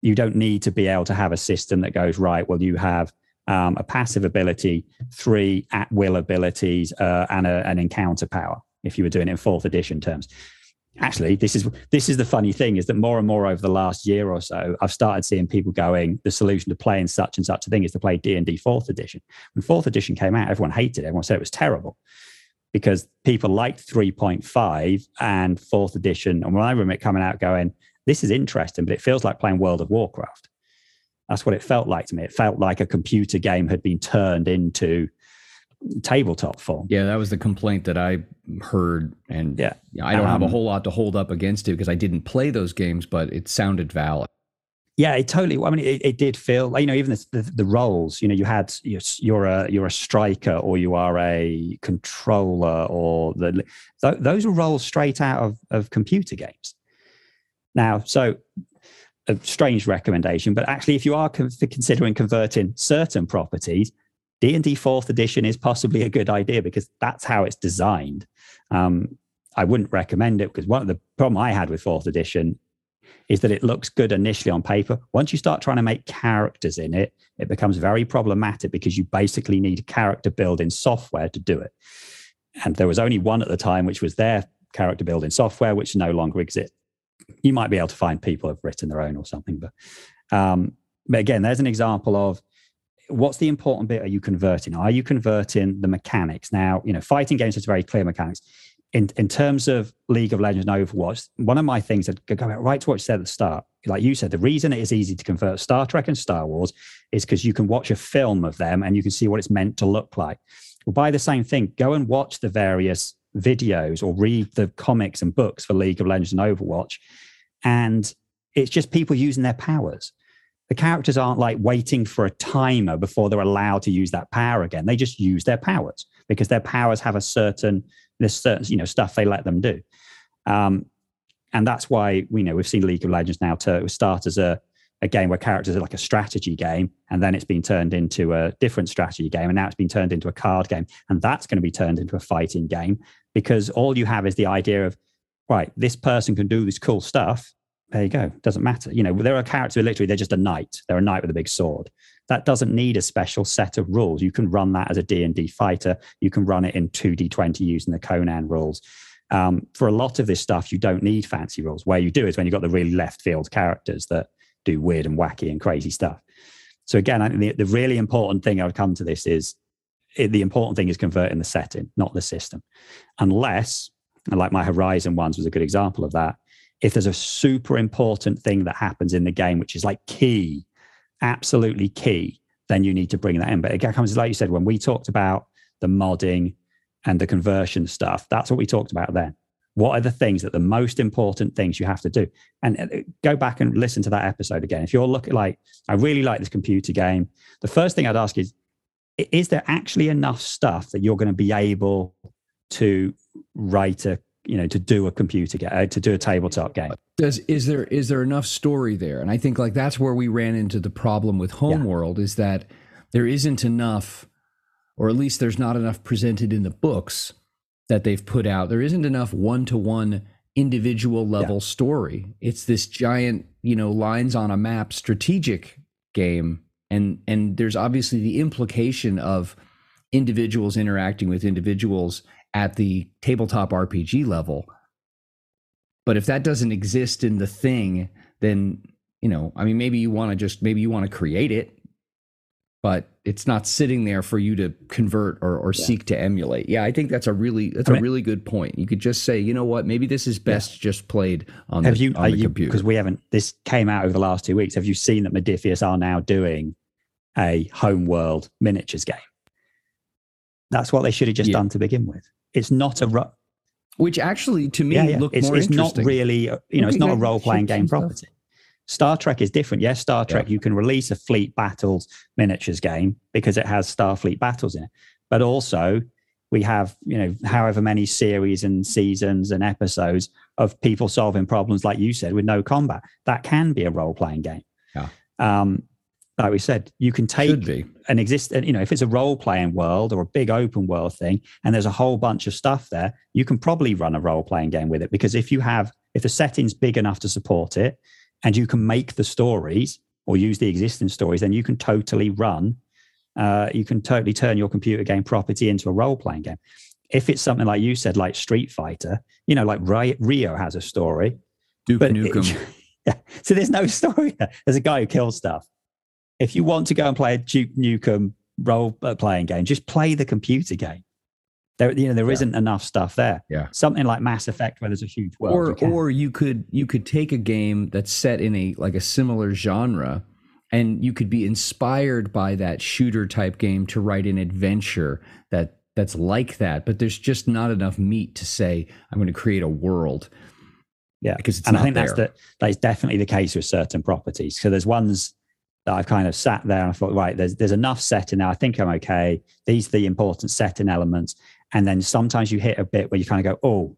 You don't need to be able to have a system that goes right. Well, you have um, a passive ability, three at will abilities, uh, and a, an encounter power. If you were doing it in fourth edition terms, actually, this is this is the funny thing is that more and more over the last year or so, I've started seeing people going. The solution to playing such and such a thing is to play D and D fourth edition. When fourth edition came out, everyone hated it. Everyone said it was terrible because people liked 3.5 and fourth edition. And when I remember it coming out going, this is interesting, but it feels like playing World of Warcraft. That's what it felt like to me. It felt like a computer game had been turned into tabletop form. Yeah, that was the complaint that I heard. And yeah, I don't um, have a whole lot to hold up against it because I didn't play those games, but it sounded valid. Yeah, it totally. I mean, it, it did feel like you know, even the, the, the roles. You know, you had you're, you're, a you're a striker or you are a controller or the th- those are roles straight out of of computer games. Now, so a strange recommendation, but actually, if you are con- considering converting certain properties, D and D Fourth Edition is possibly a good idea because that's how it's designed. Um, I wouldn't recommend it because one of the problem I had with Fourth Edition is that it looks good initially on paper. Once you start trying to make characters in it, it becomes very problematic because you basically need character building software to do it. And there was only one at the time, which was their character building software, which no longer exists. You might be able to find people who've written their own or something, but um, but again, there's an example of what's the important bit are you converting? Are you converting the mechanics? Now, you know, fighting games has very clear mechanics in, in terms of League of Legends and Overwatch, one of my things that go right to what you said at the start, like you said, the reason it is easy to convert Star Trek and Star Wars is because you can watch a film of them and you can see what it's meant to look like. Well, by the same thing, go and watch the various videos or read the comics and books for League of Legends and Overwatch. And it's just people using their powers. The characters aren't like waiting for a timer before they're allowed to use that power again. They just use their powers because their powers have a certain, there's certain, you know, stuff they let them do. Um, and that's why we you know we've seen League of Legends now to start as a, a game where characters are like a strategy game, and then it's been turned into a different strategy game, and now it's been turned into a card game, and that's going to be turned into a fighting game because all you have is the idea of right, this person can do this cool stuff, there you go. Doesn't matter. You know, there are characters literally they're just a knight. They're a knight with a big sword. That doesn't need a special set of rules. You can run that as a D&D fighter. You can run it in 2D20 using the Conan rules. Um, for a lot of this stuff, you don't need fancy rules. Where you do is when you've got the really left field characters that do weird and wacky and crazy stuff. So again, I think the, the really important thing I would come to this is it, the important thing is converting the setting, not the system. Unless, like my Horizon ones was a good example of that, if there's a super important thing that happens in the game, which is like key, absolutely key, then you need to bring that in. But it comes, like you said, when we talked about the modding and the conversion stuff, that's what we talked about then. What are the things that the most important things you have to do? And uh, go back and listen to that episode again. If you're looking like, I really like this computer game, the first thing I'd ask is, is there actually enough stuff that you're going to be able to write a you know to do a computer game uh, to do a tabletop game does is there is there enough story there and i think like that's where we ran into the problem with homeworld yeah. is that there isn't enough or at least there's not enough presented in the books that they've put out there isn't enough one-to-one individual level yeah. story it's this giant you know lines on a map strategic game and and there's obviously the implication of individuals interacting with individuals at the tabletop RPG level. But if that doesn't exist in the thing, then, you know, I mean, maybe you want to just, maybe you want to create it, but it's not sitting there for you to convert or, or yeah. seek to emulate. Yeah, I think that's a really, that's I mean, a really good point. You could just say, you know what, maybe this is best yeah. just played on have the, you, on the you, computer. Because we haven't, this came out over the last two weeks. Have you seen that Modiphius are now doing a homeworld miniatures game? That's what they should have just yeah. done to begin with. It's not a ro- which actually to me yeah, yeah. it's, more it's not really you know it's not a role playing game property. Star Trek is different. Yes, Star Trek, yeah. you can release a fleet battles miniatures game because it has Starfleet battles in it. But also, we have, you know, however many series and seasons and episodes of people solving problems, like you said, with no combat. That can be a role playing game. Yeah. Um, like we said, you can take an exist, you know, if it's a role playing world or a big open world thing, and there's a whole bunch of stuff there, you can probably run a role playing game with it because if you have, if the setting's big enough to support it, and you can make the stories or use the existing stories, then you can totally run, uh, you can totally turn your computer game property into a role playing game. If it's something like you said, like Street Fighter, you know, like Ryu has a story, Duke Nukem. It, yeah, so there's no story there. There's a guy who kills stuff if you want to go and play a Duke Nukem role uh, playing game, just play the computer game. There, you know, there yeah. not enough stuff there. Yeah, something like Mass Effect, where there's a huge world. Or, you or you could you could take a game that's set in a like a similar genre, and you could be inspired by that shooter type game to write an adventure that that's like that. But there's just not enough meat to say I'm going to create a world. Yeah, because and I think there. that's the that's definitely the case with certain properties. So there's ones that I've kind of sat there and I thought, right, there's there's enough setting now. I think I'm okay. These are the important setting elements. And then sometimes you hit a bit where you kind of go, oh,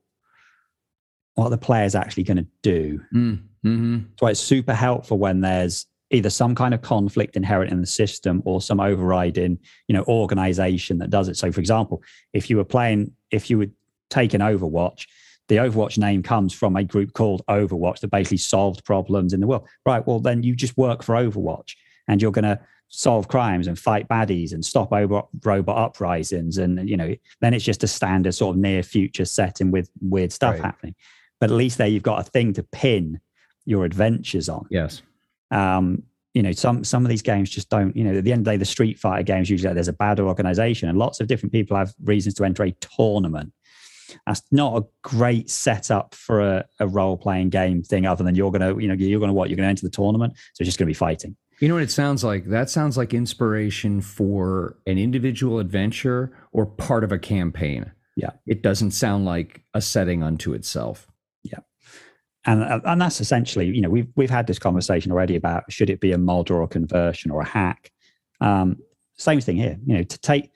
what are the players actually going to do? Mm, mm-hmm. So it's super helpful when there's either some kind of conflict inherent in the system or some overriding, you know, organization that does it. So for example, if you were playing, if you would take an Overwatch, the Overwatch name comes from a group called Overwatch that basically solved problems in the world. Right. Well, then you just work for Overwatch and you're going to solve crimes and fight baddies and stop over robot uprisings. And, you know, then it's just a standard sort of near future setting with weird stuff right. happening. But at least there you've got a thing to pin your adventures on. Yes. Um, you know, some some of these games just don't. You know, at the end of the day, the Street Fighter games usually there's a bad organization, and lots of different people have reasons to enter a tournament that's not a great setup for a, a role playing game thing. Other than you're gonna, you know, you're gonna what? You're gonna enter the tournament, so it's just gonna be fighting. You know what it sounds like? That sounds like inspiration for an individual adventure or part of a campaign. Yeah. It doesn't sound like a setting unto itself. Yeah. And and that's essentially, you know, we've we've had this conversation already about should it be a mod or a conversion or a hack. Um, same thing here. You know, to take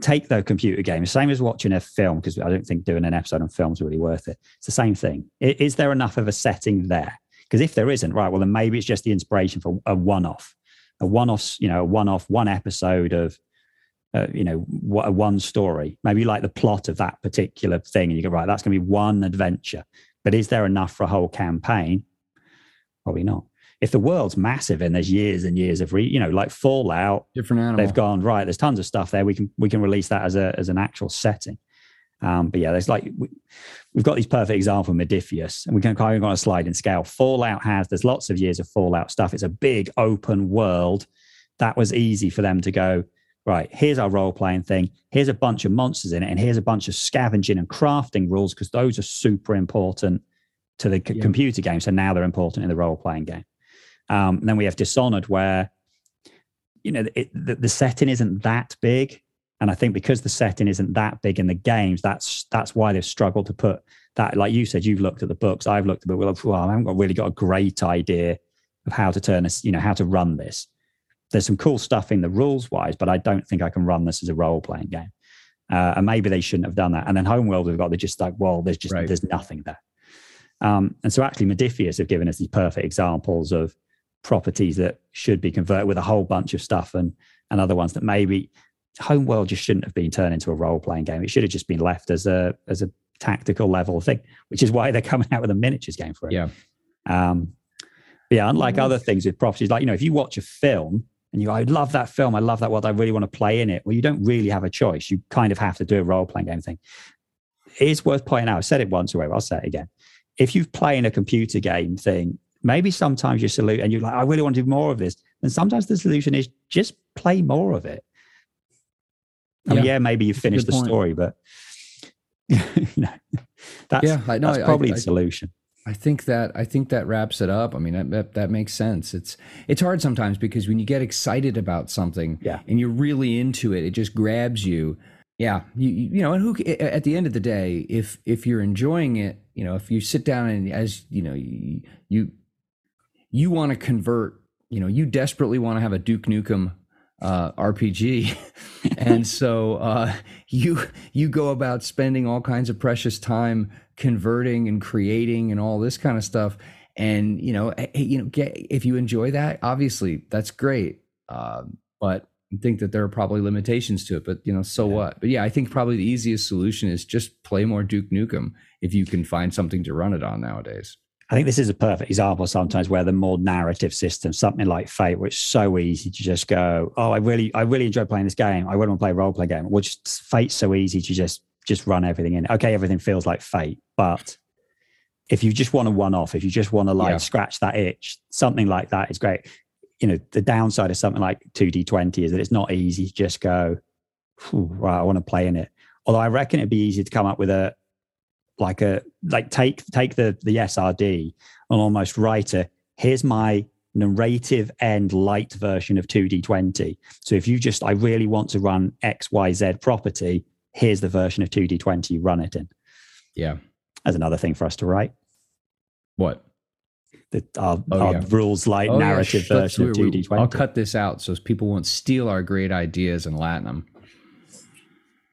take the computer game, same as watching a film, because I don't think doing an episode on films is really worth it. It's the same thing. Is there enough of a setting there? Because if there isn't, right, well, then maybe it's just the inspiration for a one off, a one off, you know, a one off, one episode of, uh, you know, what a one story. Maybe you like the plot of that particular thing, and you go, right, that's going to be one adventure. But is there enough for a whole campaign? Probably not. If the world's massive and there's years and years of, re, you know, like Fallout, different animal. They've gone right. There's tons of stuff there. We can we can release that as a as an actual setting. Um, but yeah, there's like we, have got these perfect example of Modiphius, and we can kind of go on a sliding scale. Fallout has there's lots of years of Fallout stuff. It's a big open world. That was easy for them to go right. Here's our role playing thing. Here's a bunch of monsters in it, and here's a bunch of scavenging and crafting rules because those are super important to the c- yeah. computer game. So now they're important in the role playing game. Um, then we have Dishonored, where you know it, the, the setting isn't that big and I think because the setting isn't that big in the games, that's that's why they've struggled to put that. Like you said, you've looked at the books. I've looked at the book. Well, I haven't got, really got a great idea of how to turn this, you know, how to run this. There's some cool stuff in the rules wise, but I don't think I can run this as a role playing game. Uh, and maybe they shouldn't have done that. And then Homeworld, we've got they're just like, well, there's just right. there's nothing there. Um, and so actually, Modiphius have given us these perfect examples of properties that should be converted with a whole bunch of stuff and and other ones that maybe Homeworld just shouldn't have been turned into a role playing game. It should have just been left as a as a tactical level thing, which is why they're coming out with a miniatures game for it. Yeah. Um, yeah, unlike other things with properties, like you know, if you watch a film and you, I love that film, I love that world, I really want to play in it. Well, you don't really have a choice. You kind of have to do a role playing game thing. It is worth pointing out. I said it once already. I'll say it again. If you're playing a computer game thing, maybe sometimes you salute and you're like, I really want to do more of this. And sometimes the solution is just play more of it. I yeah. mean, yeah, maybe you finished the point. story, but you know, that's, yeah, I, no, that's probably I, I, the solution. I think that I think that wraps it up. I mean, that, that, that makes sense. It's it's hard sometimes because when you get excited about something, yeah. and you're really into it, it just grabs you. Yeah, you you know, and who at the end of the day, if if you're enjoying it, you know, if you sit down and as you know, you you, you want to convert, you know, you desperately want to have a Duke Nukem uh, RPG, and so uh, you you go about spending all kinds of precious time converting and creating and all this kind of stuff. And you know, hey, you know, get, if you enjoy that, obviously that's great. Uh, but I think that there are probably limitations to it. But you know, so yeah. what? But yeah, I think probably the easiest solution is just play more Duke Nukem if you can find something to run it on nowadays. I think this is a perfect example sometimes where the more narrative system, something like Fate, where it's so easy to just go, oh, I really, I really enjoy playing this game. I want to play a role play game. Which Fate's so easy to just just run everything in. Okay, everything feels like Fate, but if you just want to one off, if you just want to like yeah. scratch that itch, something like that is great. You know, the downside of something like 2D20 is that it's not easy to just go, right, I want to play in it. Although I reckon it'd be easy to come up with a like a like take take the the SRD and almost write a here's my narrative and light version of 2D20. So if you just I really want to run XYZ property, here's the version of 2D20 you run it in. Yeah. As another thing for us to write. What? The, our, oh, our yeah. rules light oh, narrative yeah. version of 2D20. I'll cut this out so people won't steal our great ideas and Latin them.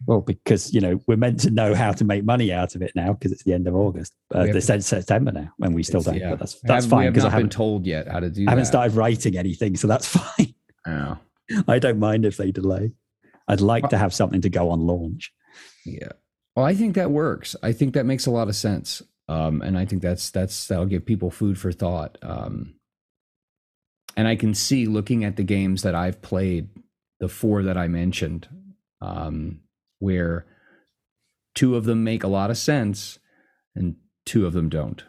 Well, because you know we're meant to know how to make money out of it now because it's the end of August. Uh, the to, September now, when we still don't. Yeah. But that's that's fine because I haven't been told yet how to do. I haven't started writing anything, so that's fine. Yeah. I don't mind if they delay. I'd like well, to have something to go on launch. Yeah. Well, I think that works. I think that makes a lot of sense. Um, and I think that's that's that'll give people food for thought. Um, and I can see looking at the games that I've played, the four that I mentioned, um, where two of them make a lot of sense and two of them don't.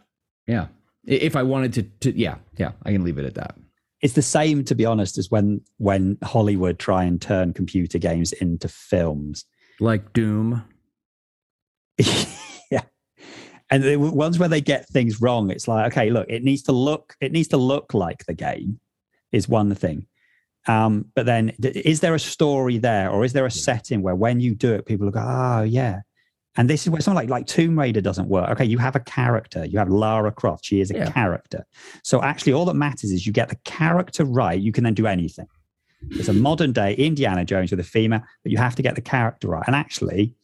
Yeah. If I wanted to, to yeah, yeah, I can leave it at that. It's the same, to be honest, as when when Hollywood try and turn computer games into films. Like Doom. Yeah, and the ones where they get things wrong, it's like, okay, look, it needs to look, it needs to look like the game, is one thing. Um, but then, is there a story there, or is there a setting where when you do it, people go, "Oh, yeah." And this is where something like like Tomb Raider doesn't work. Okay, you have a character. You have Lara Croft. She is a yeah. character. So actually, all that matters is you get the character right. You can then do anything. It's a modern day Indiana Jones with a female, but you have to get the character right. And actually,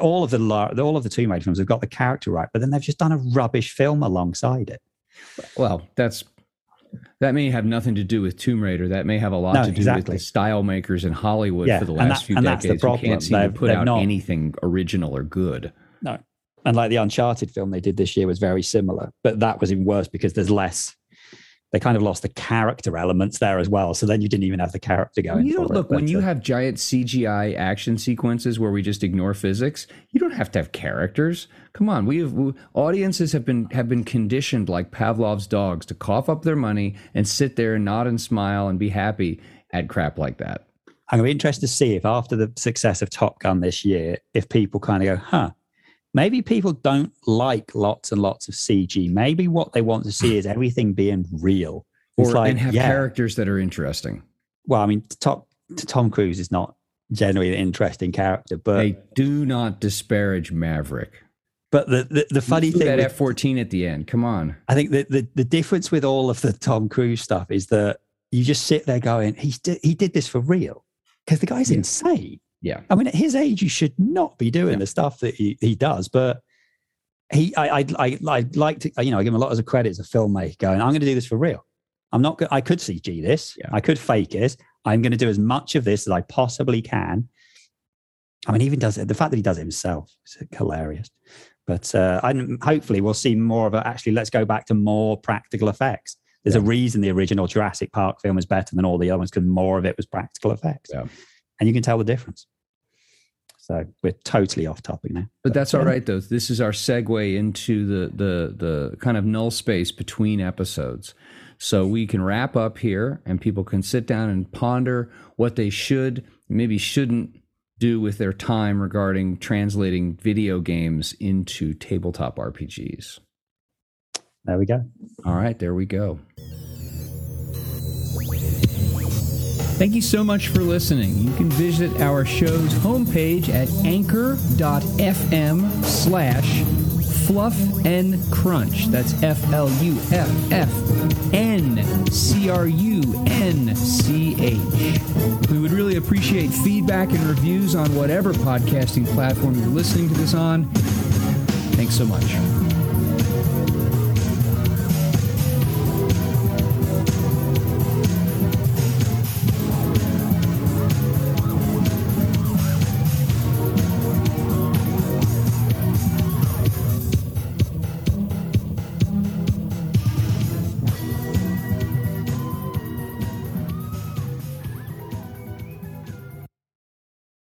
all of the all of the Tomb Raider films have got the character right, but then they've just done a rubbish film alongside it. Well, that's that may have nothing to do with Tomb Raider. That may have a lot no, to do exactly. with the style makers in Hollywood yeah, for the last that, few decades who can't seem they've, to put out not, anything original or good. No, and like the Uncharted film they did this year was very similar, but that was even worse because there's less they kind of lost the character elements there as well. So then you didn't even have the character going. You don't look when you uh, have giant CGI action sequences where we just ignore physics. You don't have to have characters. Come on, we have we, audiences have been have been conditioned like Pavlov's dogs to cough up their money and sit there and nod and smile and be happy at crap like that. I'm going to be interested to see if after the success of Top Gun this year, if people kind of go, huh, maybe people don't like lots and lots of CG. Maybe what they want to see is everything being real. It's or like, and have yeah. characters that are interesting. Well, I mean, Top, Tom Cruise is not generally an interesting character, but they do not disparage Maverick. But the the, the funny thing that F fourteen at the end, come on. I think the, the the difference with all of the Tom Cruise stuff is that you just sit there going, he's he did this for real because the guy's yeah. insane. Yeah. I mean, at his age, you should not be doing yeah. the stuff that he, he does. But he, I, I, I, I like to, you know, I give him a lot of credit as a filmmaker going, I'm going to do this for real. I'm not, I could CG this. Yeah. I could fake this. I'm going to do as much of this as I possibly can. I mean, he even does it. The fact that he does it himself is hilarious. But uh, I, hopefully, we'll see more of it. Actually, let's go back to more practical effects. There's yeah. a reason the original Jurassic Park film is better than all the other ones because more of it was practical effects. Yeah. And you can tell the difference. So we're totally off topic now. But, but that's all right though. This is our segue into the the the kind of null space between episodes. So we can wrap up here and people can sit down and ponder what they should, maybe shouldn't do with their time regarding translating video games into tabletop RPGs. There we go. All right, there we go. Thank you so much for listening. You can visit our show's homepage at anchor.fm slash fluff and crunch. That's F L U F F N C R U N C H. We would really appreciate feedback and reviews on whatever podcasting platform you're listening to this on. Thanks so much.